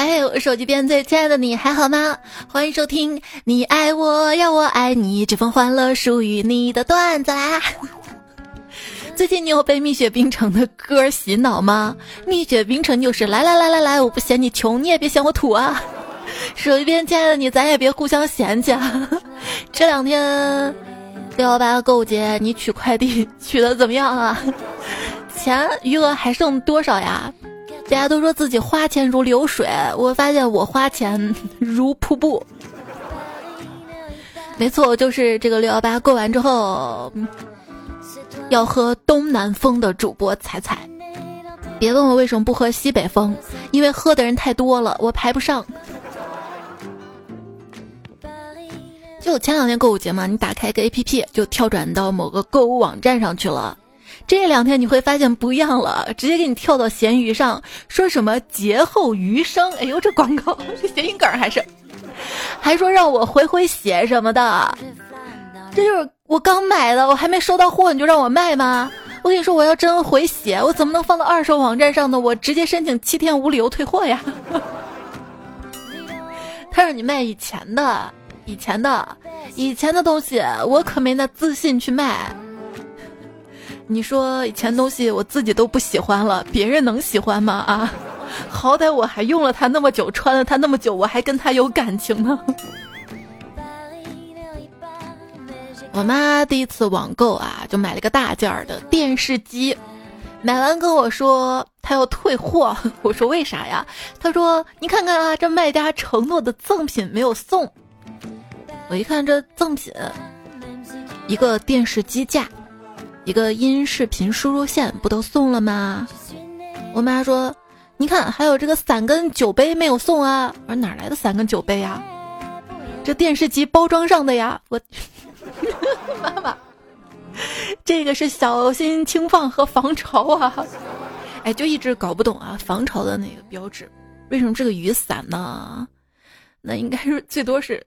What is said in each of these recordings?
嗨，我手机边最亲爱的你还好吗？欢迎收听《你爱我要我爱你》，这份欢乐属于你的段子啦。最近你有被蜜雪冰城的歌洗脑吗？蜜雪冰城就是来来来来来，我不嫌你穷，你也别嫌我土啊。手机边亲爱的你，咱也别互相嫌弃啊。这两天六幺八购物节，你取快递取的怎么样啊？钱余额还剩多少呀？大家都说自己花钱如流水，我发现我花钱如瀑布。没错，就是这个六幺八过完之后，要喝东南风的主播彩彩。别问我为什么不喝西北风，因为喝的人太多了，我排不上。就前两天购物节嘛，你打开一个 A P P 就跳转到某个购物网站上去了。这两天你会发现不一样了，直接给你跳到闲鱼上，说什么劫后余生，哎呦这广告 是谐音梗还是？还说让我回回血什么的，这就是我刚买的，我还没收到货你就让我卖吗？我跟你说我要真回血，我怎么能放到二手网站上呢？我直接申请七天无理由退货呀！他让你卖以前的，以前的，以前的东西，我可没那自信去卖。你说以前东西我自己都不喜欢了，别人能喜欢吗？啊，好歹我还用了它那么久，穿了它那么久，我还跟它有感情呢。我妈第一次网购啊，就买了个大件儿的电视机，买完跟我说她要退货，我说为啥呀？她说你看看啊，这卖家承诺的赠品没有送。我一看这赠品，一个电视机架。一个音视频输入线不都送了吗？我妈说：“你看，还有这个伞跟酒杯没有送啊。”我说：“哪来的伞跟酒杯呀？这电视机包装上的呀。”我 妈妈，这个是小心轻放和防潮啊。哎，就一直搞不懂啊，防潮的那个标志，为什么这个雨伞呢？那应该是最多是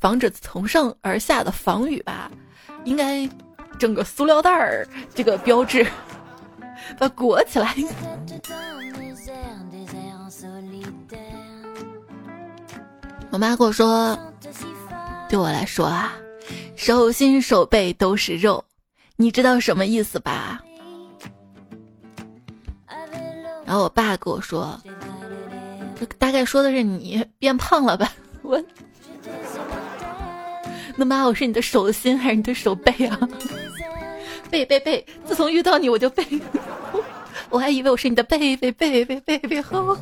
防止从上而下的防雨吧？应该。整个塑料袋儿，这个标志，把裹起来。我妈跟我说，对我来说啊，手心手背都是肉，你知道什么意思吧？然后我爸跟我说，这大概说的是你变胖了吧？我，那妈，我是你的手心还是你的手背啊？背背背！自从遇到你，我就背。我还以为我是你的背背背背背背后。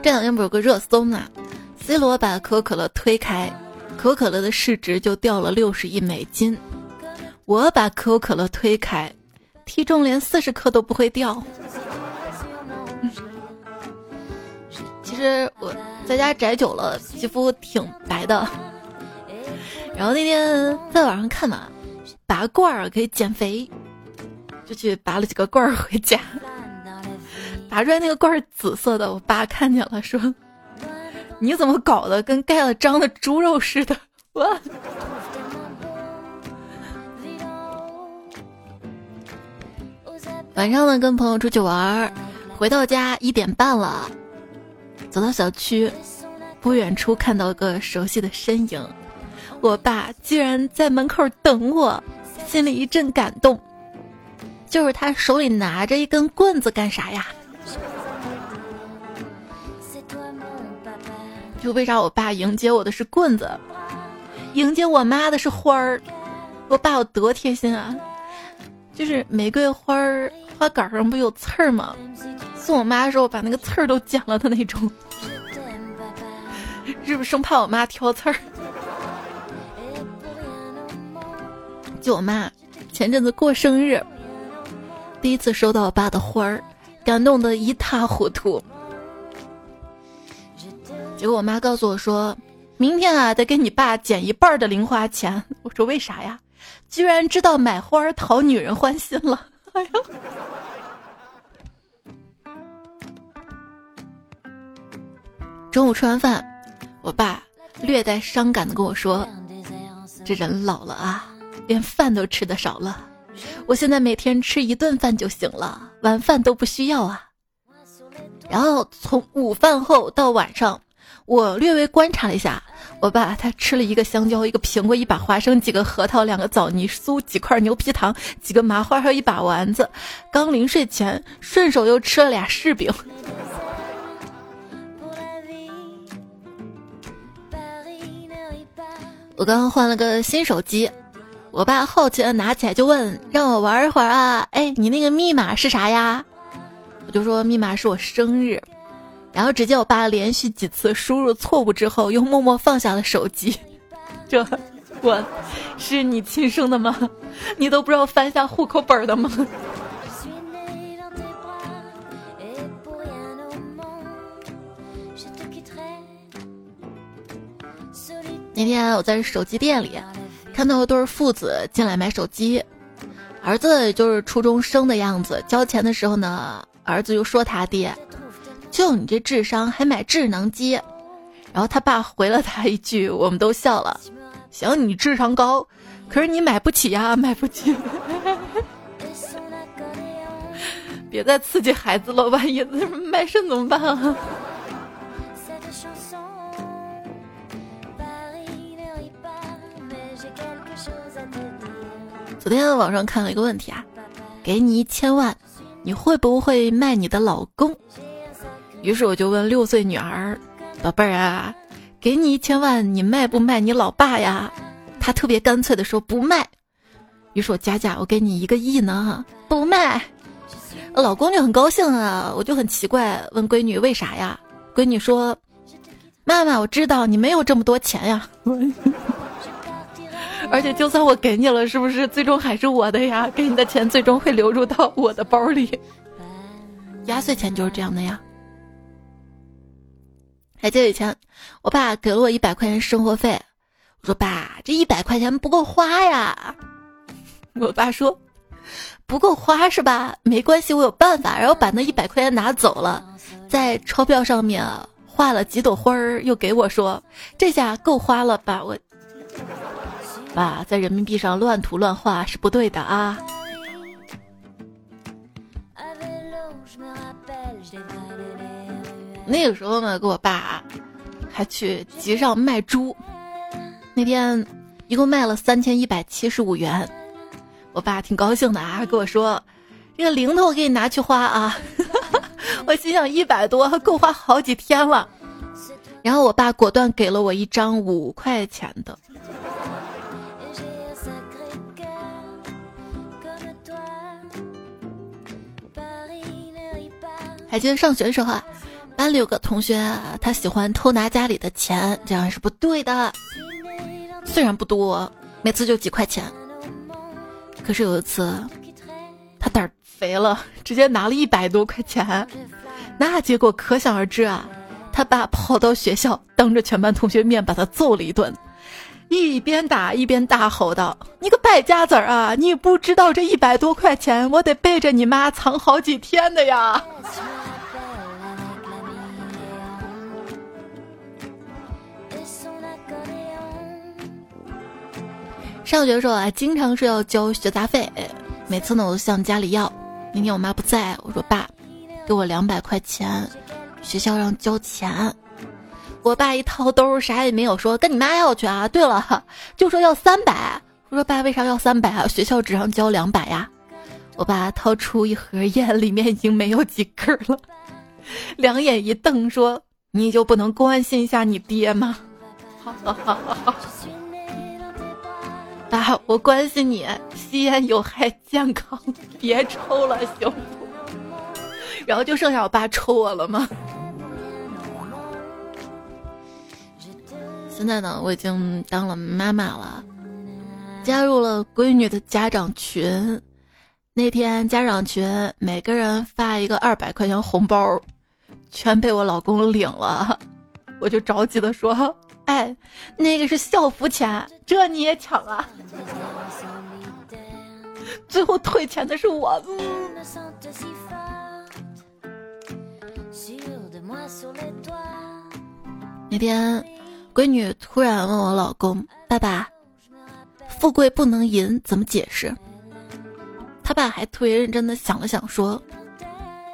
这两天不是有个热搜呢？C 罗把可口可乐推开，可口可乐的市值就掉了六十亿美金。我把可口可乐推开，体重连四十克都不会掉。其实我在家宅久了，皮肤挺白的。然后那天在网上看嘛，拔罐儿可以减肥，就去拔了几个罐儿回家。拔出来那个罐儿紫色的，我爸看见了，说：“你怎么搞的，跟盖了章的猪肉似的？” 我晚上呢，跟朋友出去玩，回到家一点半了，走到小区，不远处看到个熟悉的身影。我爸居然在门口等我，心里一阵感动。就是他手里拿着一根棍子干啥呀？就为啥我爸迎接我的是棍子，迎接我妈的是花儿？我爸有多贴心啊！就是玫瑰花儿花杆上不有刺儿吗？送我妈的时候把那个刺儿都剪了的那种，是不是生怕我妈挑刺儿？我妈前阵子过生日，第一次收到我爸的花儿，感动的一塌糊涂。结果我妈告诉我说，明天啊得给你爸减一半的零花钱。我说为啥呀？居然知道买花讨女人欢心了。哎呀！中午吃完饭，我爸略带伤感的跟我说：“这人老了啊。”连饭都吃的少了，我现在每天吃一顿饭就行了，晚饭都不需要啊。然后从午饭后到晚上，我略微观察了一下，我爸他吃了一个香蕉，一个苹果，一把花生，几个核桃，两个枣泥酥，几块牛皮糖，几个麻花，还有一把丸子。刚临睡前，顺手又吃了俩柿饼。我刚刚换了个新手机，我爸好奇的拿起来就问，让我玩一会儿啊？哎，你那个密码是啥呀？我就说密码是我生日，然后只见我爸连续几次输入错误之后，又默默放下了手机。这，我，是你亲生的吗？你都不知道翻下户口本的吗？那天我在手机店里看到一对父子进来买手机，儿子就是初中生的样子。交钱的时候呢，儿子就说他爹：“就你这智商还买智能机？”然后他爸回了他一句，我们都笑了：“行，你智商高，可是你买不起呀，买不起。别再刺激孩子了，万一卖肾怎么办啊？”昨天网上看了一个问题啊，给你一千万，你会不会卖你的老公？于是我就问六岁女儿：“宝贝儿啊，给你一千万，你卖不卖你老爸呀？”她特别干脆的说：“不卖。”于是我加价：“我给你一个亿呢，不卖。”老公就很高兴啊，我就很奇怪，问闺女为啥呀？闺女说：“妈妈，我知道你没有这么多钱呀。” 而且就算我给你了，是不是最终还是我的呀？给你的钱最终会流入到我的包里。压岁钱就是这样的呀。还记得以前，我爸给了我一百块钱生活费，我说爸，这一百块钱不够花呀。我爸说，不够花是吧？没关系，我有办法。然后把那一百块钱拿走了，在钞票上面画了几朵花儿，又给我说，这下够花了吧？我。爸，在人民币上乱涂乱画是不对的啊！那个时候呢，跟我爸还去集上卖猪，那天一共卖了三千一百七十五元，我爸挺高兴的啊，跟我说：“这个零头给你拿去花啊！” 我心想一百多够花好几天了，然后我爸果断给了我一张五块钱的。还记得上学的时候啊，班里有个同学，他喜欢偷拿家里的钱，这样是不对的。虽然不多，每次就几块钱，可是有一次，他胆儿肥了，直接拿了一百多块钱，那结果可想而知啊。他爸跑到学校，当着全班同学面把他揍了一顿，一边打一边大吼道：“你个败家子儿啊！你不知道这一百多块钱，我得背着你妈藏好几天的呀！”上学的时候啊，经常是要交学杂费，每次呢我都向家里要。那天我妈不在，我说爸，给我两百块钱，学校让交钱。我爸一掏兜，啥也没有说，跟你妈要去啊。对了，就说要三百。我说爸，为啥要三百啊？学校只让交两百呀。我爸掏出一盒烟，里面已经没有几根了，两眼一瞪，说：“你就不能关心一下你爹吗？”好好好好好。爸，我关心你，吸烟有害健康，别抽了，行不？然后就剩下我爸抽我了吗？现在呢，我已经当了妈妈了，加入了闺女的家长群。那天家长群每个人发一个二百块钱红包，全被我老公领了，我就着急的说。哎，那个是校服钱，这你也抢啊？最后退钱的是我。那天，闺女突然问我老公：“爸爸，富贵不能淫，怎么解释？”他爸还特别认真的想了想，说：“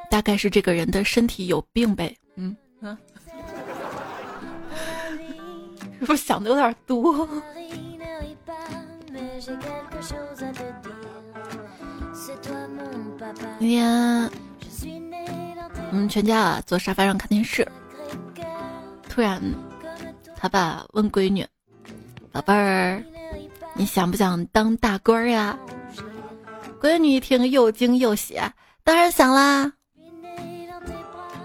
大概是这个人的身体有病呗。是不是想的有点多？今天我们全家啊坐沙发上看电视，突然他爸问闺女：“宝贝儿，你想不想当大官呀？”闺女一听又惊又喜，当然想啦。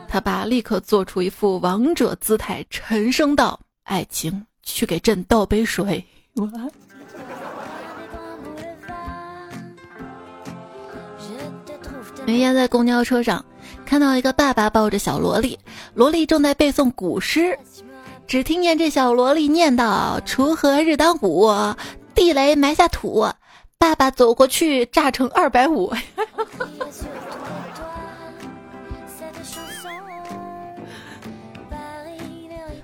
他爸立刻做出一副王者姿态，沉声道：“爱情，去给朕倒杯水。”有一天在公交车上，看到一个爸爸抱着小萝莉，萝莉正在背诵古诗，只听见这小萝莉念道：“锄禾日当午，地雷埋下土。”爸爸走过去，炸成二百五。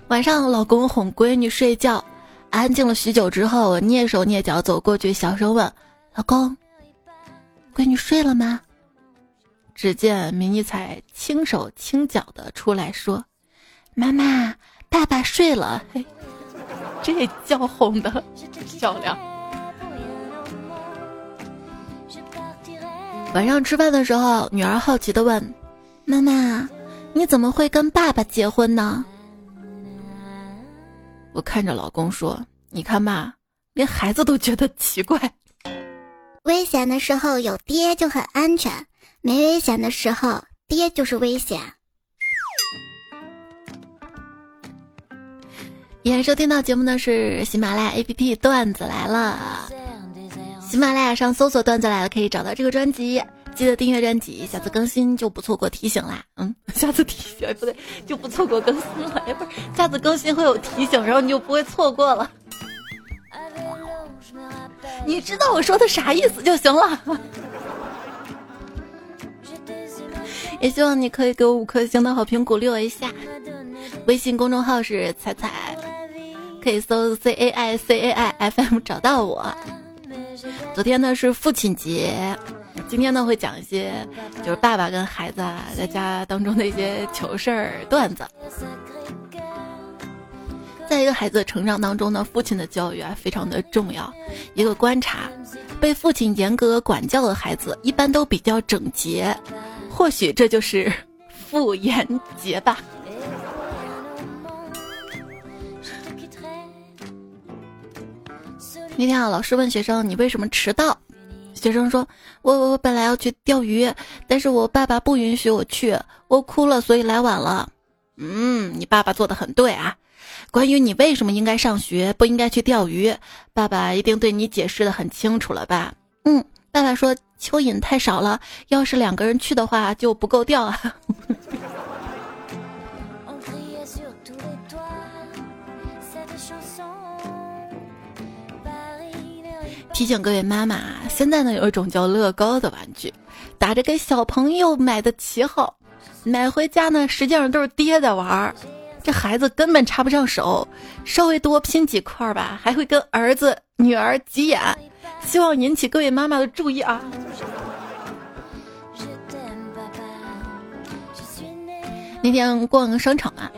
晚上，老公哄闺女睡觉，安静了许久之后，我蹑手蹑脚走过去，小声问：“老公，闺女睡了吗？”只见迷你彩轻手轻脚的出来说：“妈妈，爸爸睡了。”嘿，这叫哄的漂亮。晚上吃饭的时候，女儿好奇的问：“妈妈，你怎么会跟爸爸结婚呢？”我看着老公说：“你看嘛，连孩子都觉得奇怪。危险的时候有爹就很安全。”没危险的时候，爹就是危险。演收听到节目的是喜马拉雅 APP 段子来了，喜马拉雅上搜索段子来了可以找到这个专辑，记得订阅专辑，下次更新就不错过提醒啦。嗯，下次提醒不对，就不错过更新了。哎，不是，下次更新会有提醒，然后你就不会错过了。你知道我说的啥意思就行了。也希望你可以给我五颗星的好评鼓励我一下。微信公众号是彩彩，可以搜 C A I C A I F M 找到我。昨天呢是父亲节，今天呢会讲一些就是爸爸跟孩子啊在家当中的一些糗事儿段子。在一个孩子成长当中呢，父亲的教育啊非常的重要。一个观察，被父亲严格管教的孩子一般都比较整洁。或许这就是妇炎洁吧。那天啊，老师问学生：“你为什么迟到？”学生说：“我我本来要去钓鱼，但是我爸爸不允许我去，我哭了，所以来晚了。”嗯，你爸爸做的很对啊。关于你为什么应该上学，不应该去钓鱼，爸爸一定对你解释的很清楚了吧？嗯。爸爸说蚯蚓太少了，要是两个人去的话就不够钓啊。提醒各位妈妈啊，现在呢有一种叫乐高的玩具，打着给小朋友买的旗号，买回家呢实际上都是爹在玩儿，这孩子根本插不上手，稍微多拼几块吧，还会跟儿子女儿急眼。希望引起各位妈妈的注意啊！那天逛商场嘛，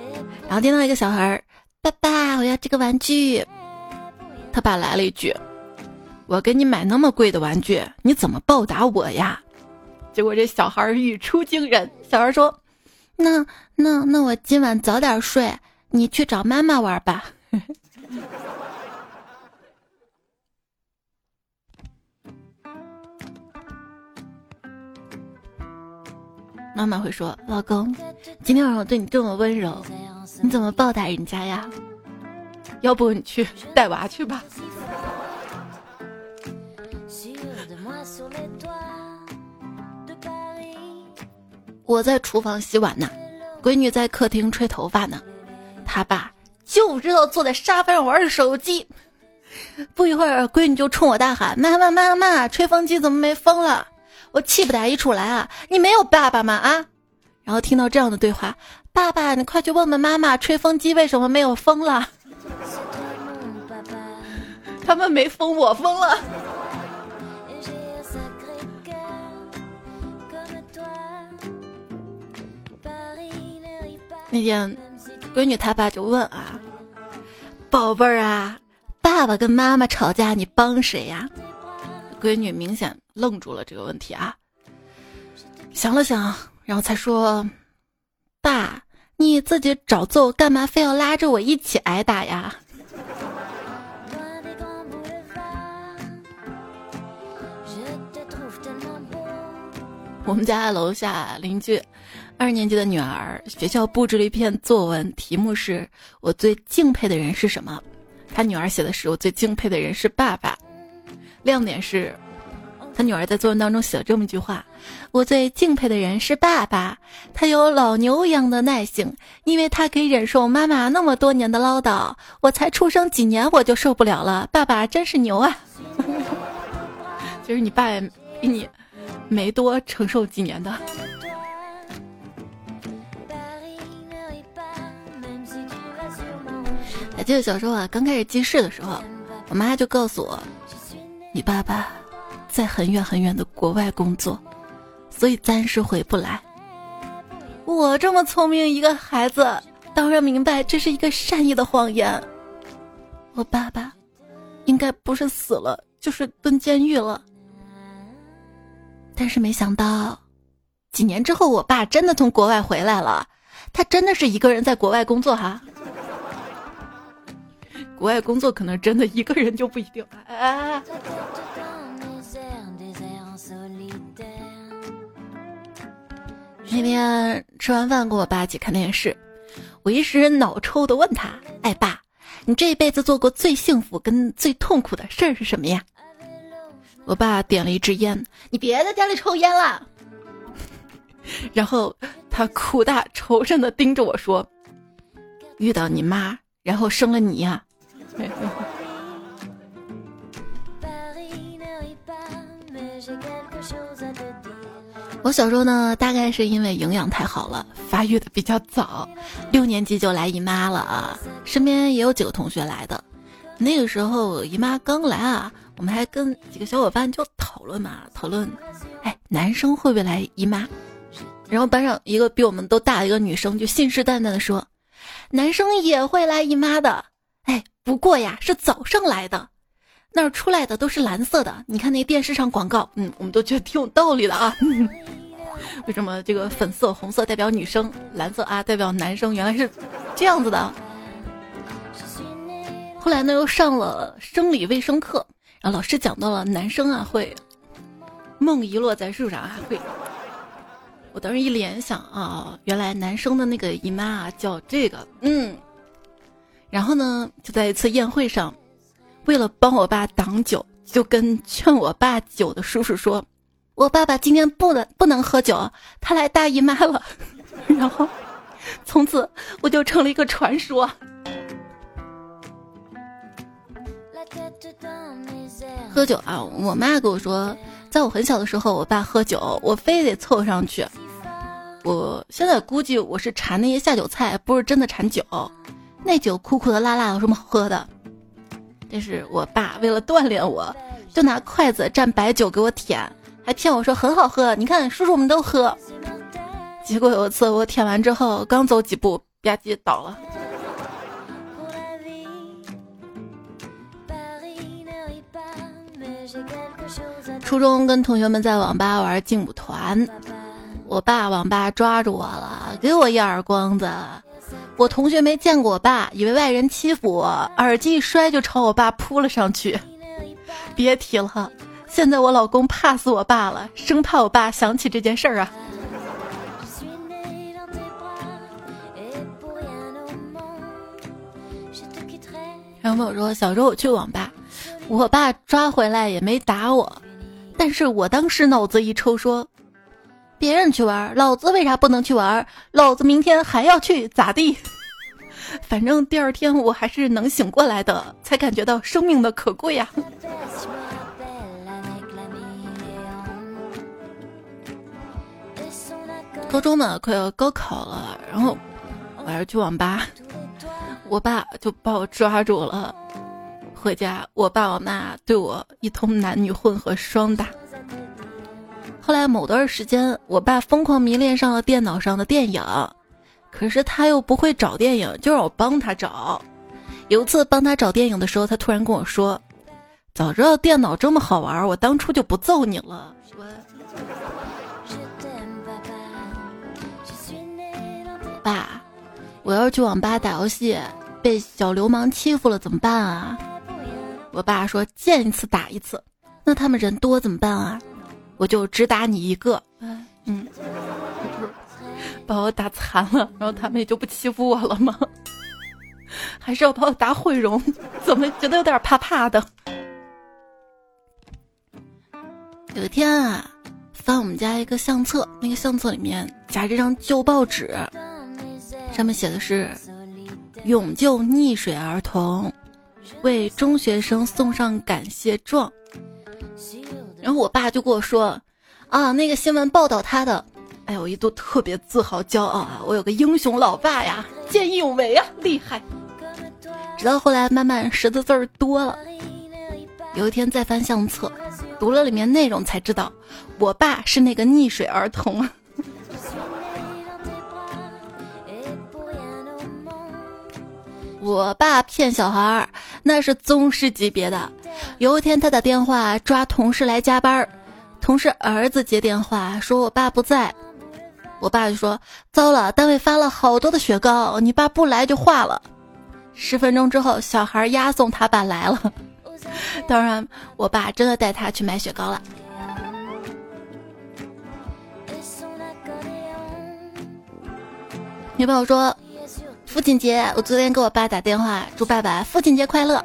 然后听到一个小孩儿：“爸爸，我要这个玩具。”他爸来了一句：“我给你买那么贵的玩具，你怎么报答我呀？”结果这小孩语出惊人，小孩说：“那那那我今晚早点睡，你去找妈妈玩吧。”妈妈会说：“老公，今天晚上我对你这么温柔，你怎么报答人家呀？要不你去带娃去吧。”我在厨房洗碗呢，闺女在客厅吹头发呢，他爸就知道坐在沙发上玩手机。不一会儿，闺女就冲我大喊：“妈妈，妈妈，吹风机怎么没风了？”我气不打一处来啊！你没有爸爸吗？啊！然后听到这样的对话，爸爸，你快去问问妈妈，吹风机为什么没有风了？他们没风，我疯了。那天，闺女她爸就问啊：“宝贝儿啊，爸爸跟妈妈吵架，你帮谁呀？”闺女明显愣住了这个问题啊，想了想，然后才说：“爸，你自己找揍，干嘛非要拉着我一起挨打呀？”我们家楼下邻居二年级的女儿，学校布置了一篇作文，题目是我最敬佩的人是什么？他女儿写的是我最敬佩的人是爸爸。亮点是，他女儿在作文当中写了这么一句话：我最敬佩的人是爸爸，他有老牛一样的耐性，因为他可以忍受妈妈那么多年的唠叨。我才出生几年我就受不了了，爸爸真是牛啊！其 实你爸比你。没多承受几年的。记得小时候啊，刚开始记事的时候，我妈就告诉我，你爸爸在很远很远的国外工作，所以暂时回不来。我这么聪明一个孩子，当然明白这是一个善意的谎言。我爸爸应该不是死了，就是蹲监狱了。但是没想到，几年之后，我爸真的从国外回来了。他真的是一个人在国外工作哈。国外工作可能真的一个人就不一定。哎。那天吃完饭跟我爸一起看电视，我一时脑抽的问他：“哎，爸，你这一辈子做过最幸福跟最痛苦的事儿是什么呀？”我爸点了一支烟，你别在家里抽烟了。然后他苦大仇深的盯着我说：“遇到你妈，然后生了你呀。” 我小时候呢，大概是因为营养太好了，发育的比较早，六年级就来姨妈了啊。身边也有几个同学来的，那个时候姨妈刚来啊。我们还跟几个小伙伴就讨论嘛，讨论，哎，男生会不会来姨妈？然后班上一个比我们都大一个女生就信誓旦旦的说，男生也会来姨妈的。不过呀，是早上来的，那儿出来的都是蓝色的。你看那电视上广告，嗯，我们都觉得挺有道理的啊。为什么这个粉色、红色代表女生，蓝色啊代表男生？原来是这样子的。后来呢，又上了生理卫生课。然后老师讲到了男生啊会梦遗落在树上啊会，我当时一联想啊，原来男生的那个姨妈啊叫这个嗯，然后呢就在一次宴会上，为了帮我爸挡酒，就跟劝我爸酒的叔叔说，我爸爸今天不能不能喝酒，他来大姨妈了，然后从此我就成了一个传说。喝酒啊！我妈跟我说，在我很小的时候，我爸喝酒，我非得凑上去。我现在估计我是馋那些下酒菜，不是真的馋酒。那酒苦苦的、辣辣，有什么好喝的？这是我爸为了锻炼我，就拿筷子蘸白酒给我舔，还骗我说很好喝。你看，叔叔们都喝。结果有一次我舔完之后，刚走几步，吧唧倒了。初中跟同学们在网吧玩劲舞团，我爸网吧抓住我了，给我一耳光子。我同学没见过我爸，以为外人欺负我，耳机一摔就朝我爸扑了上去。别提了，现在我老公怕死我爸了，生怕我爸想起这件事儿啊。然后我说，小时候我去网吧，我爸抓回来也没打我。但是我当时脑子一抽，说：“别人去玩，老子为啥不能去玩？老子明天还要去，咋地？反正第二天我还是能醒过来的，才感觉到生命的可贵呀。”高中呢，快要高考了，然后我要去网吧，我爸就把我抓住了。回家，我爸我妈对我一通男女混合双打。后来某段时间，我爸疯狂迷恋上了电脑上的电影，可是他又不会找电影，就让我帮他找。有一次帮他找电影的时候，他突然跟我说：“早知道电脑这么好玩，我当初就不揍你了。”爸，我要去网吧打游戏，被小流氓欺负了怎么办啊？我爸说：“见一次打一次。”那他们人多怎么办啊？我就只打你一个。嗯，把我打残了，然后他们也就不欺负我了吗？还是要把我打毁容？怎么觉得有点怕怕的？有一天啊，翻我们家一个相册，那个相册里面夹着张旧报纸，上面写的是“永救溺水儿童，为中学生送上感谢状”。然后我爸就跟我说：“啊，那个新闻报道他的，哎呀，我一度特别自豪骄傲啊，我有个英雄老爸呀，见义勇为啊，厉害。”直到后来慢慢识的字儿多了，有一天再翻相册，读了里面内容才知道，我爸是那个溺水儿童。我爸骗小孩儿，那是宗师级别的。有一天他打电话抓同事来加班，同事儿子接电话说我爸不在，我爸就说糟了，单位发了好多的雪糕，你爸不来就化了。十分钟之后，小孩押送他爸来了。当然，我爸真的带他去买雪糕了。女朋友说：“父亲节，我昨天给我爸打电话，祝爸爸父亲节快乐。”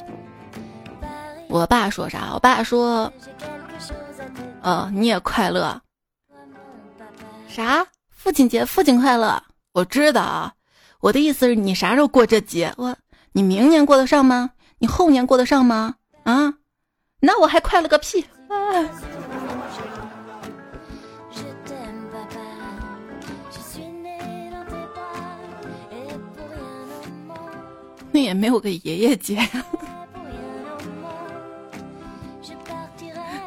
我爸说啥？我爸说：“哦，你也快乐。”啥？父亲节，父亲快乐。我知道啊，我的意思是你啥时候过这节？我。你明年过得上吗？你后年过得上吗？啊，那我还快乐个屁！那也没有个爷爷节。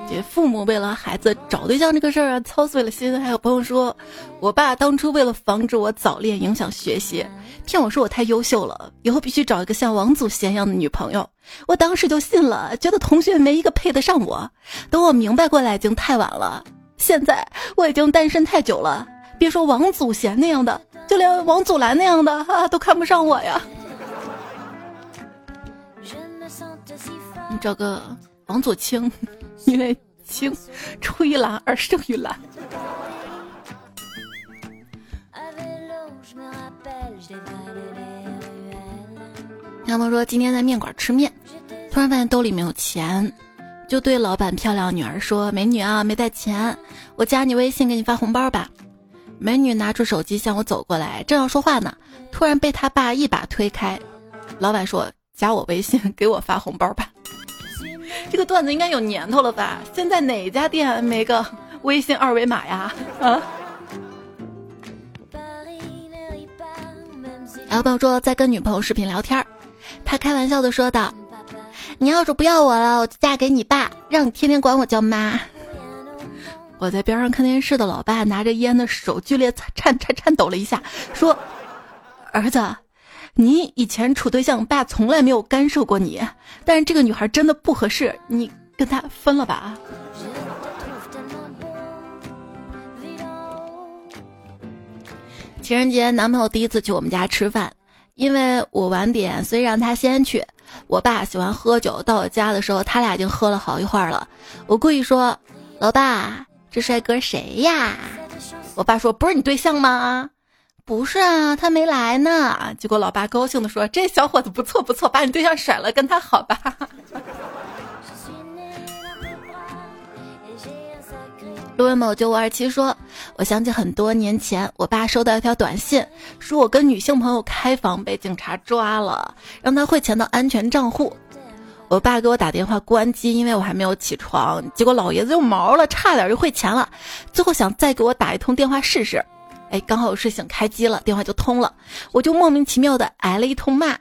这父母为了孩子找对象这个事儿啊，操碎了心。还有朋友说，我爸当初为了防止我早恋影响学习，骗我说我太优秀了，以后必须找一个像王祖贤一样的女朋友。我当时就信了，觉得同学没一个配得上我。等我明白过来，已经太晚了。现在我已经单身太久了，别说王祖贤那样的，就连王祖蓝那样的啊，都看不上我呀。你找个王祖清。因为青出于蓝而胜于蓝。杨萌说今天在面馆吃面，突然发现兜里没有钱，就对老板漂亮女儿说：“美女啊，没带钱，我加你微信给你发红包吧。”美女拿出手机向我走过来，正要说话呢，突然被他爸一把推开。老板说：“加我微信给我发红包吧。”这个段子应该有年头了吧？现在哪家店没个微信二维码呀？啊！老板说在跟女朋友视频聊天，他开玩笑的说道：“你要是不要我了，我就嫁给你爸，让你天天管我叫妈。”我在边上看电视的老爸拿着烟的手剧烈颤颤颤抖了一下，说：“儿子。”你以前处对象，爸从来没有干涉过你，但是这个女孩真的不合适，你跟她分了吧。情人节，男朋友第一次去我们家吃饭，因为我晚点，所以让他先去。我爸喜欢喝酒，到我家的时候，他俩已经喝了好一会儿了。我故意说：“老爸，这帅哥谁呀？”我爸说：“不是你对象吗？”不是啊，他没来呢。结果老爸高兴的说：“这小伙子不错不错，把你对象甩了，跟他好吧。”陆文某九五二七说：“我想起很多年前，我爸收到一条短信，说我跟女性朋友开房被警察抓了，让他汇钱到安全账户。我爸给我打电话关机，因为我还没有起床。结果老爷子又毛了，差点就汇钱了。最后想再给我打一通电话试试。”哎，刚好我睡醒开机了，电话就通了，我就莫名其妙的挨了一通骂。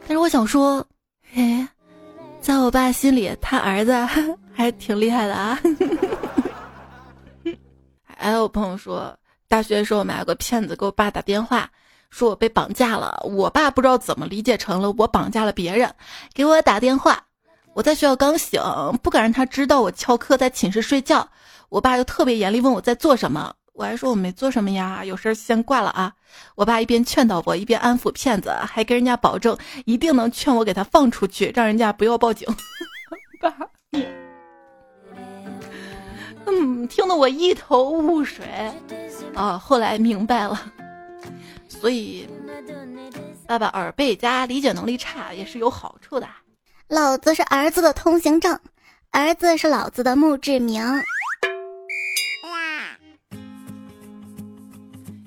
但是我想说，哎，在我爸心里，他儿子还挺厉害的啊。还有朋友说，大学的时候买了个骗子给我爸打电话，说我被绑架了。我爸不知道怎么理解成了我绑架了别人，给我打电话。我在学校刚醒，不敢让他知道我翘课在寝室睡觉。我爸就特别严厉，问我在做什么。我还说我没做什么呀，有事先挂了啊。我爸一边劝导我，一边安抚骗子，还跟人家保证一定能劝我给他放出去，让人家不要报警。爸，嗯，听得我一头雾水。啊，后来明白了，所以爸爸耳背加理解能力差也是有好处的。老子是儿子的通行证，儿子是老子的墓志铭。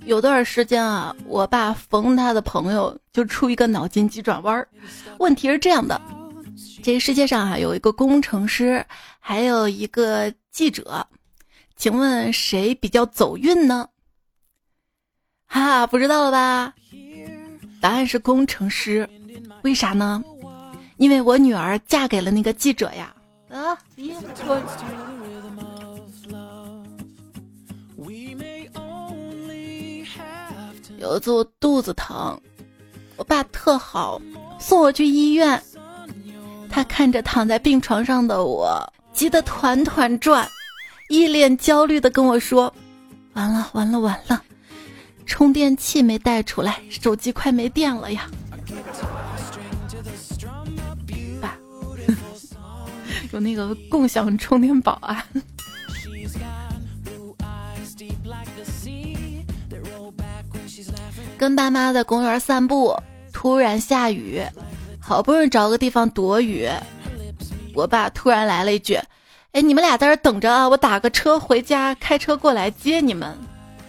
有段时间啊，我爸逢他的朋友就出一个脑筋急转弯儿。问题是这样的：这个世界上啊，有一个工程师，还有一个记者，请问谁比较走运呢？哈哈，不知道了吧？答案是工程师。为啥呢？因为我女儿嫁给了那个记者呀。啊，咦，我。有一次我肚子疼，我爸特好，送我去医院。他看着躺在病床上的我，急得团团转，一脸焦虑的跟我说：“完了完了完了，充电器没带出来，手机快没电了呀！” 爸，有那个共享充电宝啊。跟爸妈在公园散步，突然下雨，好不容易找个地方躲雨，我爸突然来了一句：“哎，你们俩在这等着啊，我打个车回家，开车过来接你们。”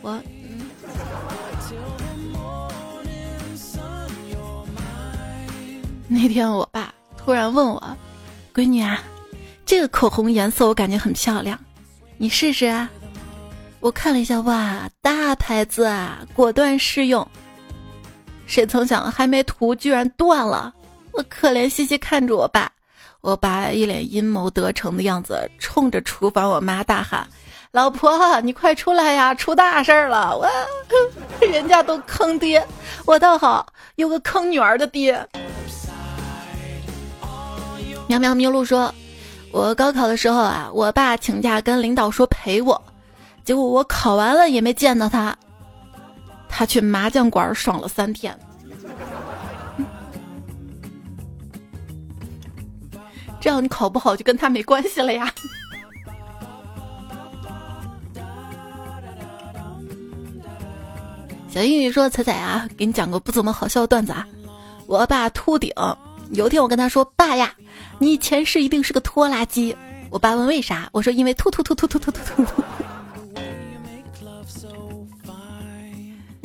我那天我爸突然问我：“闺女啊，这个口红颜色我感觉很漂亮，你试试啊。”我看了一下，哇，大牌子啊，果断试用。谁曾想，还没涂，居然断了。我可怜兮兮看着我爸，我爸一脸阴谋得逞的样子，冲着厨房我妈大喊：“老婆，你快出来呀，出大事儿了！我人家都坑爹，我倒好，有个坑女儿的爹。”喵喵咪露说：“我高考的时候啊，我爸请假跟领导说陪我。”结果我考完了也没见到他，他去麻将馆爽了三天。这样你考不好就跟他没关系了呀。小英语说：“彩彩啊，给你讲个不怎么好笑的段子啊。我爸秃顶，有一天我跟他说：‘爸呀，你前世一定是个拖拉机。’我爸问为啥，我说因为秃秃秃秃秃秃秃秃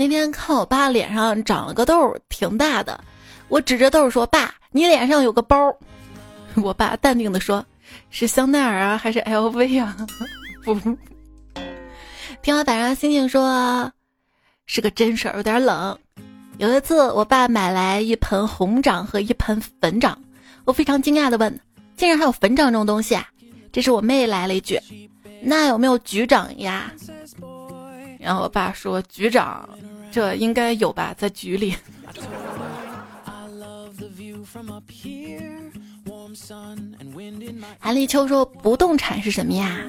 那天看我爸脸上长了个痘，挺大的。我指着痘说：“爸，你脸上有个包。”我爸淡定的说：“是香奈儿啊，还是 LV 啊？” 不。天花板上星星说：“是个真事儿，有点冷。”有一次，我爸买来一盆红掌和一盆粉掌，我非常惊讶的问：“竟然还有粉掌这种东西啊？”这时我妹来了一句：“那有没有局长呀？”然后我爸说：“局长，这应该有吧，在局里。”韩立秋说：“不动产是什么呀？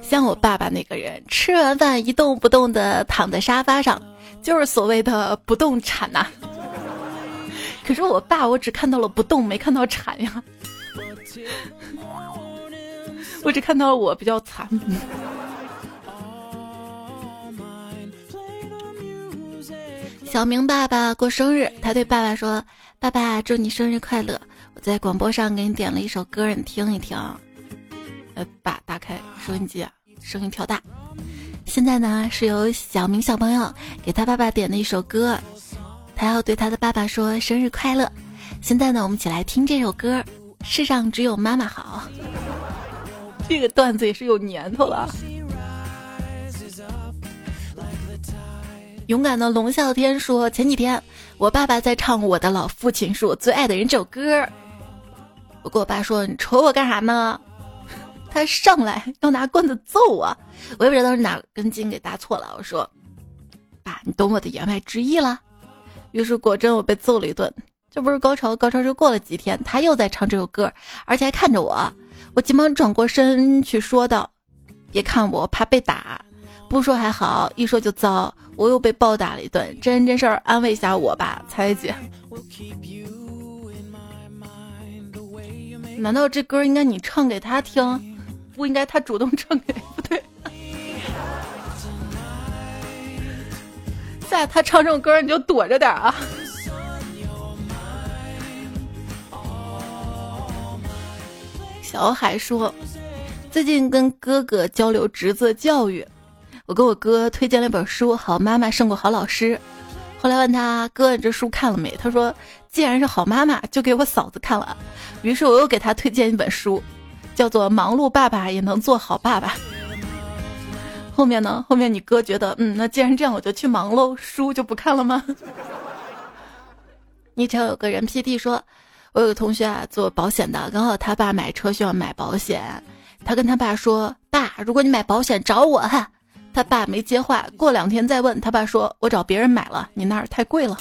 像我爸爸那个人，吃完饭一动不动的躺在沙发上，就是所谓的不动产呐。可是我爸，我只看到了不动，没看到产呀。我只看到了我比较惨。”小明爸爸过生日，他对爸爸说：“爸爸，祝你生日快乐！我在广播上给你点了一首歌，你听一听。”呃，爸打开收音机，声音调大。现在呢，是由小明小朋友给他爸爸点的一首歌，他要对他的爸爸说生日快乐。现在呢，我们一起来听这首歌，《世上只有妈妈好》。这个段子也是有年头了。勇敢的龙啸天说：“前几天我爸爸在唱《我的老父亲是我最爱的人》这首歌，我跟我爸说：‘你瞅我干啥呢？’ 他上来要拿棍子揍我，我也不知道是哪根筋给搭错了。我说：‘爸，你懂我的言外之意了。’于是果真我被揍了一顿。这不是高潮，高潮是过了几天，他又在唱这首歌，而且还看着我。我急忙转过身去说道：“别看我，怕被打。不说还好，一说就糟。我又被暴打了一顿，真人真事儿，安慰一下我吧，彩姐。难道这歌应该你唱给他听，不应该他主动唱给？不对。在他唱这种歌，你就躲着点啊。”小海说：“最近跟哥哥交流侄子教育，我给我哥推荐了一本书《好妈妈胜过好老师》。后来问他哥你这书看了没，他说既然是好妈妈，就给我嫂子看了。于是我又给他推荐一本书，叫做《忙碌爸爸也能做好爸爸》。后面呢？后面你哥觉得，嗯，那既然这样，我就去忙喽，书就不看了吗？你瞧，有个人 P D 说。”我有个同学啊，做保险的，刚好他爸买车需要买保险，他跟他爸说：“爸，如果你买保险找我哈。”他爸没接话，过两天再问他爸说：“我找别人买了，你那儿太贵了。”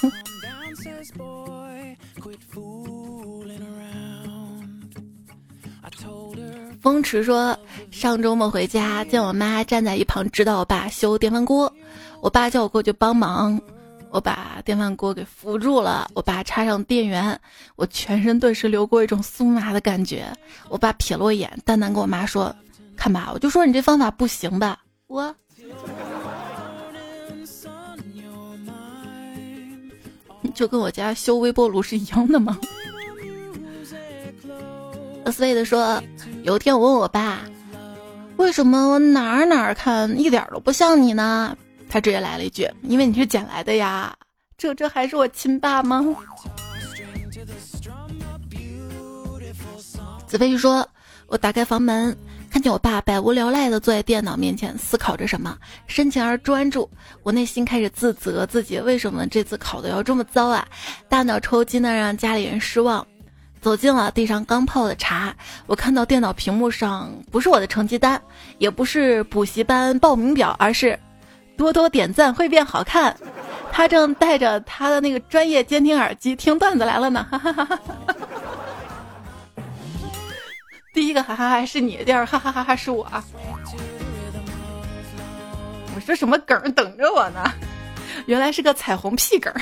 风池说：“上周末回家，见我妈站在一旁指导我爸修电饭锅，我爸叫我过去帮忙。”我把电饭锅给扶住了，我爸插上电源，我全身顿时流过一种酥麻的感觉。我爸瞥了我一眼，淡淡跟我妈说：“看吧，我就说你这方法不行吧。”我，就跟我家修微波炉是一样的吗？斯威的说，有一天我问我爸，为什么我哪儿哪儿看一点都不像你呢？他直接来了一句：“因为你是捡来的呀，这这还是我亲爸吗？”子飞说：“我打开房门，看见我爸百无聊赖的坐在电脑面前，思考着什么，深情而专注。我内心开始自责自己为什么这次考的要这么糟啊！大脑抽筋的让家里人失望。走进了地上刚泡的茶，我看到电脑屏幕上不是我的成绩单，也不是补习班报名表，而是……”多多点赞会变好看，他正戴着他的那个专业监听耳机听段子来了呢。哈哈哈哈第一个哈哈哈是你，第二哈哈哈哈是我。我说什么梗等着我呢？原来是个彩虹屁梗。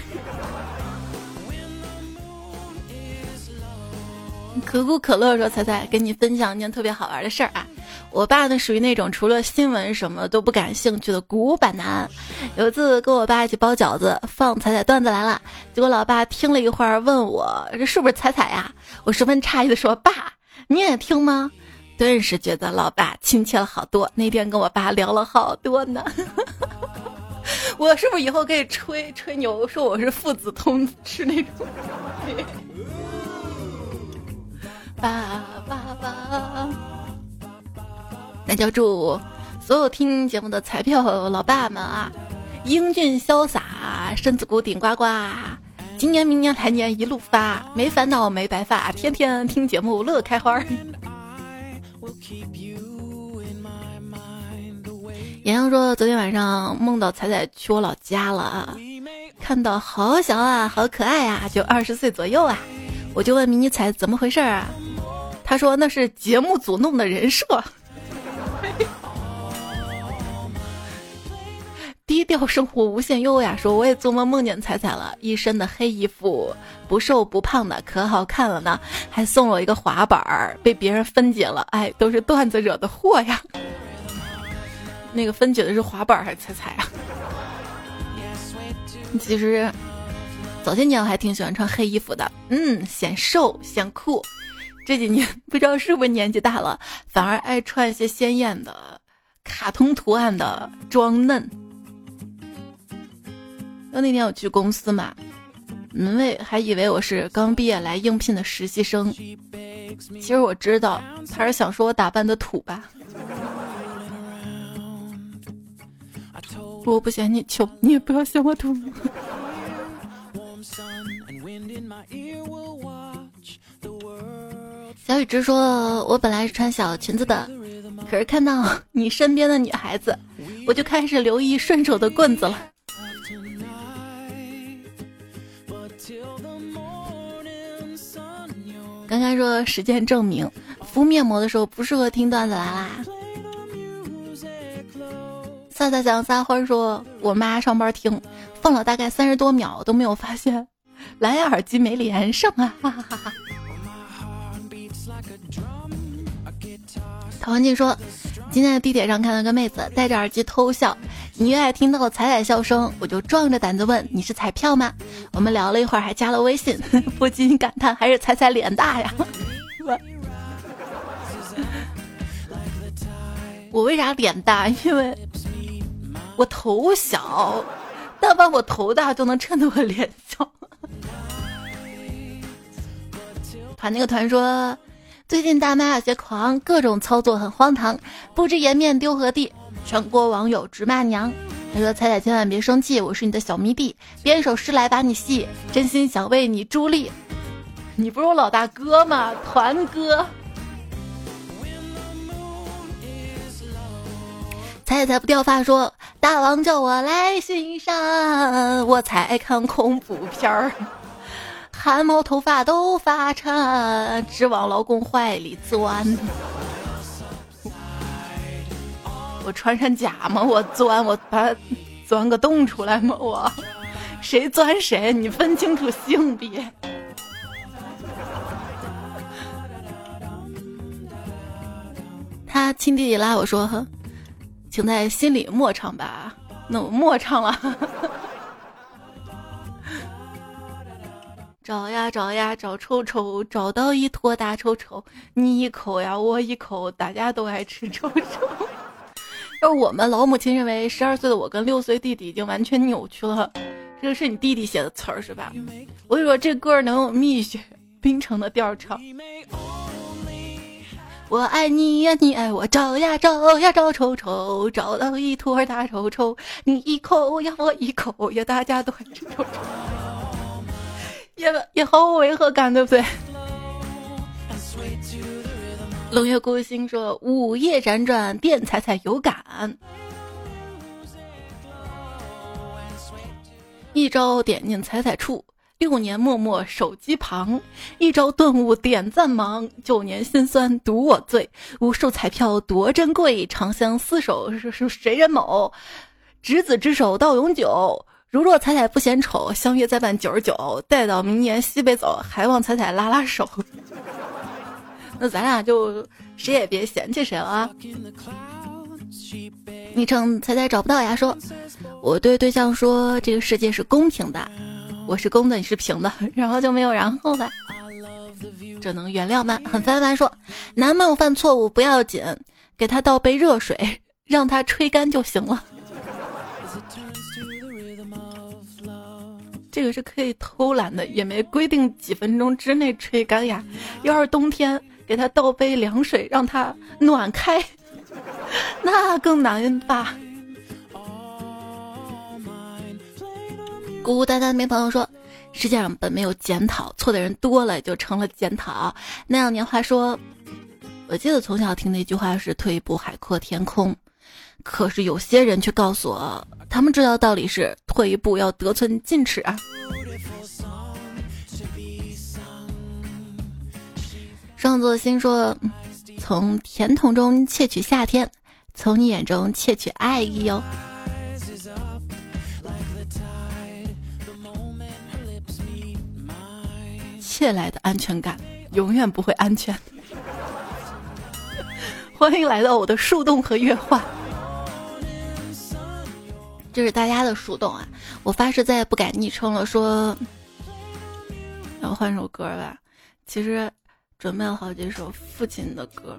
可口可乐说：“彩彩，跟你分享一件特别好玩的事儿啊！我爸呢，属于那种除了新闻什么都不感兴趣的古板男。有一次跟我爸一起包饺子，放彩彩段子来了，结果老爸听了一会儿，问我这是不是彩彩呀？我十分诧异的说：爸，你也听吗？顿时觉得老爸亲切了好多。那天跟我爸聊了好多呢。我是不是以后可以吹吹牛，说我是父子通吃那种？”爸爸爸，那就祝所有听节目的彩票老爸们啊，英俊潇洒，身子骨顶呱呱，今年明年来年一路发，没烦恼没白发，天天听节目乐开花。洋洋说，昨天晚上梦到彩彩去我老家了，看到好小啊，好可爱啊，就二十岁左右啊，我就问迷你彩怎么回事啊？他说那是节目组弄的人设，低调生活无限优雅。说我也做梦梦见彩彩了，一身的黑衣服，不瘦不胖的，可好看了呢。还送了我一个滑板儿，被别人分解了。哎，都是段子惹的祸呀。那个分解的是滑板还是彩彩啊？其实早些年我还挺喜欢穿黑衣服的，嗯，显瘦显酷。这几年不知道是不是年纪大了，反而爱穿一些鲜艳的、卡通图案的装嫩。就那天我去公司嘛，门卫还以为我是刚毕业来应聘的实习生，其实我知道他是想说我打扮的土吧。我不嫌你穷，你也不要嫌我土。小雨之说：“我本来是穿小裙子的，可是看到你身边的女孩子，我就开始留意顺手的棍子了。”刚刚说实践证明，敷面膜的时候不适合听段子来啦。撒撒想撒欢说，我妈上班听，放了大概三十多秒都没有发现蓝牙耳机没连上啊！哈哈哈哈。陶文静说，今天在地铁上看到个妹子戴着耳机偷笑，隐约听到彩彩笑声，我就壮着胆子问：“你是彩票吗？”我们聊了一会儿，还加了微信，不禁感叹还是彩彩脸大呀。我为啥脸大？因为我头小，但凡我头大就能衬得我脸小。团那个团说。最近大妈有些狂，各种操作很荒唐，不知颜面丢何地。全国网友直骂娘。他说：“彩彩千万别生气，我是你的小迷弟，编一首诗来把你戏，真心想为你助力。你不是我老大哥吗？团哥。”彩彩不掉发说：“大王叫我来巡山，我才爱看恐怖片儿。”汗毛头发都发颤，只往老公怀里钻。我穿山甲吗？我钻，我把 钻个洞出来吗？我谁钻谁？你分清楚性别。他亲弟弟拉我说：“请在心里默唱吧。”那我默唱了。找呀找呀找臭臭，找到一坨大臭臭，你一口呀我一口，大家都爱吃臭臭。而我们老母亲认为十二岁的我跟六岁弟弟已经完全扭曲了。这个是你弟弟写的词儿是吧？我跟你说这歌能用蜜雪冰城的调唱。我爱你呀，你爱我，找呀找呀找臭臭，找到一坨大臭臭，你一口呀我一口呀，大家都爱吃臭臭。也也毫无违和感，对不对？冷月孤星说：“午夜辗转，电彩彩有感。一朝点进彩彩处，六年默默手机旁。一朝顿悟点赞忙，九年心酸独我醉。无数彩票多珍贵，长相厮守是是谁人某？执子之手到永久。”如若彩彩不嫌丑，相约再办九十九，待到明年西北走，还望彩彩拉拉手。那咱俩就谁也别嫌弃谁了啊！昵称彩彩找不到呀，说我对对象说这个世界是公平的，我是公的，你是平的，然后就没有然后了。这能原谅吗？很烦烦说，男朋友犯错误不要紧，给他倒杯热水，让他吹干就行了。这个是可以偷懒的，也没规定几分钟之内吹干呀。要是冬天，给他倒杯凉水，让他暖开，那更难吧。孤孤单单没朋友说，世界上本没有检讨，错的人多了就成了检讨。那样年华说，我记得从小听的一句话是“退一步海阔天空”。可是有些人却告诉我，他们知道道理是退一步要得寸进尺啊。双子心说：“从甜筒中窃取夏天，从你眼中窃取爱意哦。窃来的安全感永远不会安全。”欢迎来到我的树洞和月话。这是大家的树洞啊！我发誓再也不改昵称了。说，然后换首歌吧。其实准备了好几首父亲的歌，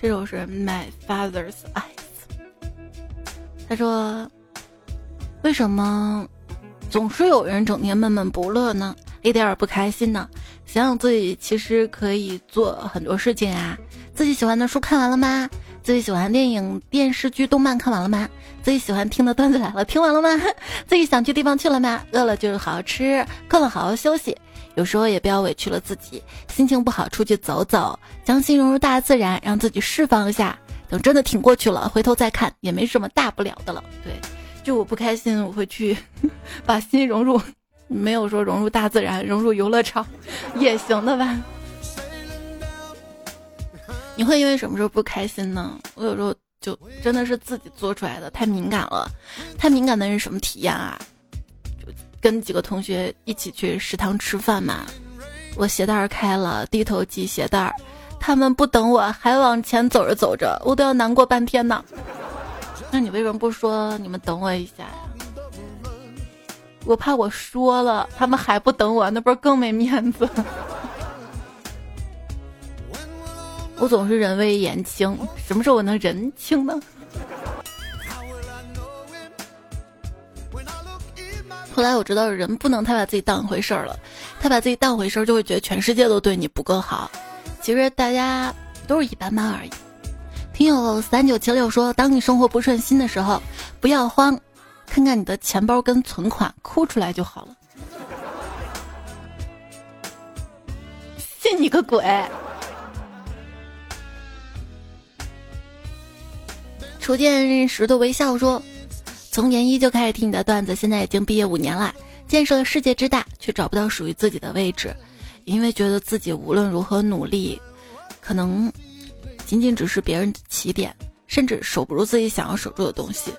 这首是 My Father's Eyes。他说：“为什么总是有人整天闷闷不乐呢？一点也不开心呢？想想自己其实可以做很多事情啊！自己喜欢的书看完了吗？”自己喜欢电影、电视剧、动漫看完了吗？自己喜欢听的段子来了，听完了吗？自己想去地方去了吗？饿了就好好吃，困了好好休息。有时候也不要委屈了自己，心情不好出去走走，将心融入大自然，让自己释放一下。等真的挺过去了，回头再看也没什么大不了的了。对，就我不开心，我会去 把心融入，没有说融入大自然，融入游乐场也行的吧。你会因为什么时候不开心呢？我有时候就真的是自己做出来的，太敏感了。太敏感的人什么体验啊？跟几个同学一起去食堂吃饭嘛，我鞋带开了，低头系鞋带，他们不等我，还往前走着走着，我都要难过半天呢。那你为什么不说你们等我一下呀？我怕我说了，他们还不等我，那不是更没面子？我总是人微言轻，什么时候我能人轻呢？后来我知道，人不能太把自己当回事儿了，太把自己当回事儿，就会觉得全世界都对你不够好。其实大家都是一般般而已。听友三九七六说，当你生活不顺心的时候，不要慌，看看你的钱包跟存款，哭出来就好了。信你个鬼！初见石头微笑说：“从研一就开始听你的段子，现在已经毕业五年了，见识了世界之大，却找不到属于自己的位置，因为觉得自己无论如何努力，可能仅仅只是别人的起点，甚至守不住自己想要守住的东西，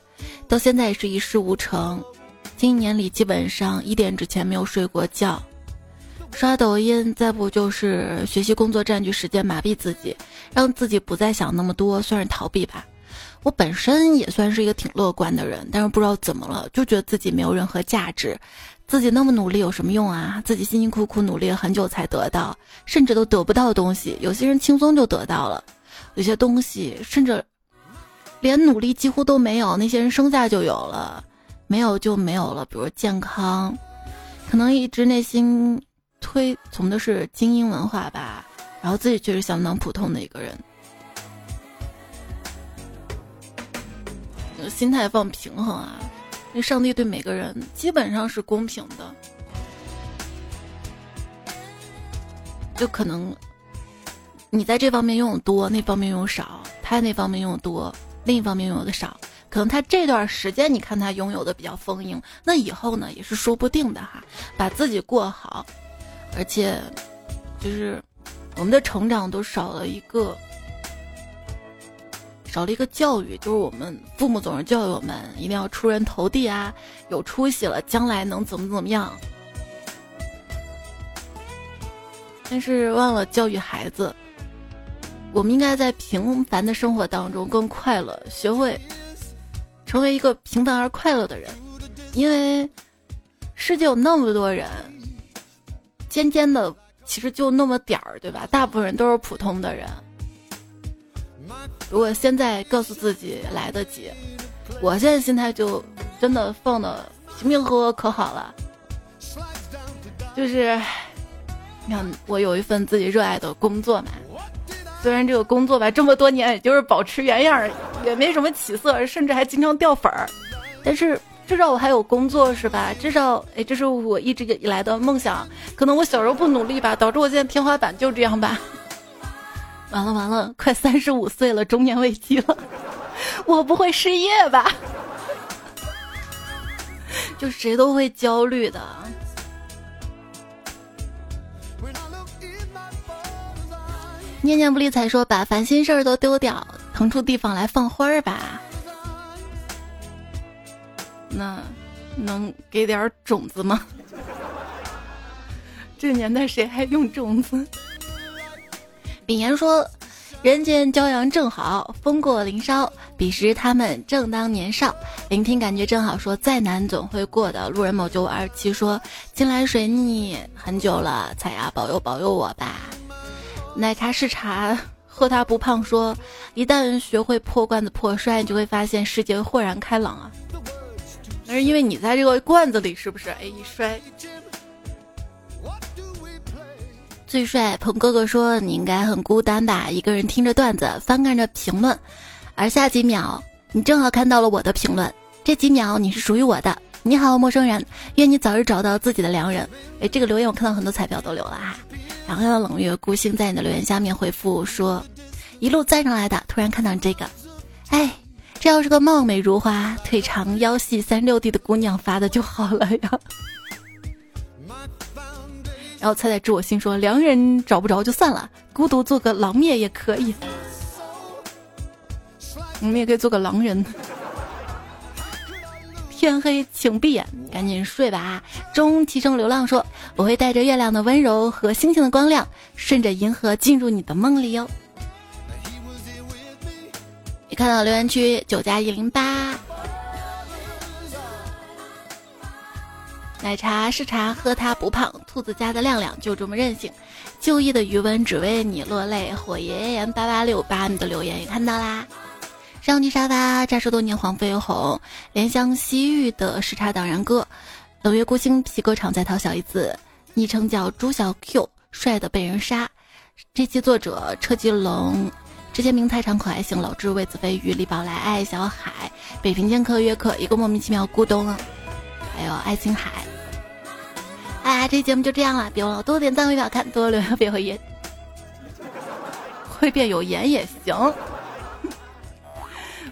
到现在也是一事无成。今年里基本上一点之前没有睡过觉，刷抖音，再不就是学习工作占据时间，麻痹自己，让自己不再想那么多，算是逃避吧。”我本身也算是一个挺乐观的人，但是不知道怎么了，就觉得自己没有任何价值，自己那么努力有什么用啊？自己辛辛苦苦努力了很久才得到，甚至都得不到东西，有些人轻松就得到了，有些东西甚至连努力几乎都没有，那些人生下就有了，没有就没有了。比如健康，可能一直内心推崇的是精英文化吧，然后自己却是相当普通的一个人。心态放平衡啊！那上帝对每个人基本上是公平的，就可能你在这方面拥有多，那方面拥有少；他那方面拥有多，另一方面拥有的少。可能他这段时间你看他拥有的比较丰盈，那以后呢也是说不定的哈。把自己过好，而且就是我们的成长都少了一个。少了一个教育，就是我们父母总是教育我们一定要出人头地啊，有出息了，将来能怎么怎么样。但是忘了教育孩子，我们应该在平凡的生活当中更快乐，学会成为一个平凡而快乐的人。因为世界有那么多人，尖尖的其实就那么点儿，对吧？大部分人都是普通的人。如果现在告诉自己来得及，我现在心态就真的放的平平和和可好了。就是，你看我有一份自己热爱的工作嘛，虽然这个工作吧这么多年也就是保持原样，也没什么起色，甚至还经常掉粉儿，但是至少我还有工作是吧？至少哎，这是我一直以来的梦想。可能我小时候不努力吧，导致我现在天花板就这样吧。完了完了，快三十五岁了，中年危机了，我不会失业吧？就谁都会焦虑的。念念不离才说把烦心事儿都丢掉，腾出地方来放花儿吧。那能给点种子吗？这年代谁还用种子？炳言说：“人间骄阳正好，风过林梢，彼时他们正当年少。聆听感觉正好。说再难总会过的。路人某九五二七说：近来水逆很久了，彩呀保佑保佑我吧。奶茶是茶，喝它不胖。说一旦学会破罐子破摔，你就会发现世界豁然开朗啊。那是因为你在这个罐子里，是不是？哎，一摔。”最帅鹏哥哥说：“你应该很孤单吧？一个人听着段子，翻看着评论，而下几秒你正好看到了我的评论，这几秒你是属于我的。你好，陌生人，愿你早日找到自己的良人。”哎，这个留言我看到很多彩票都留了哈。然后冷月孤星在你的留言下面回复说：“一路赞上来的，突然看到你这个，哎，这要是个貌美如花、腿长腰细三六 D 的姑娘发的就好了呀。”然后猜猜知我心说：“良人找不着就算了，孤独做个狼灭也可以。”你们也可以做个狼人。天黑请闭眼，赶紧睡吧。中提升流浪说：“我会带着月亮的温柔和星星的光亮，顺着银河进入你的梦里哟。”你看到留言区九加一零八，奶茶是茶，喝它不胖。兔子家的亮亮就这么任性。就义的余温只为你落泪。火爷爷八八六八，你的留言也看到啦。上帝沙发，扎实多年黄飞鸿，怜香惜玉的时差党然哥，冷月孤星皮革厂在逃小姨子，昵称叫朱小 Q，帅的被人杀。这期作者车吉龙，之前名菜场可爱型老智魏子飞鱼李宝来爱小海北平剑客约克一个莫名其妙咕咚了，还有爱琴海。哎，这节目就这样了，别忘了多点赞、为表看，多留言别会言，会变有颜也行。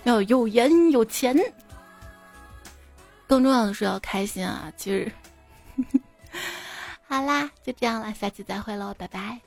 要有颜有钱，更重要的是要开心啊！其实，好啦，就这样了，下期再会喽，拜拜。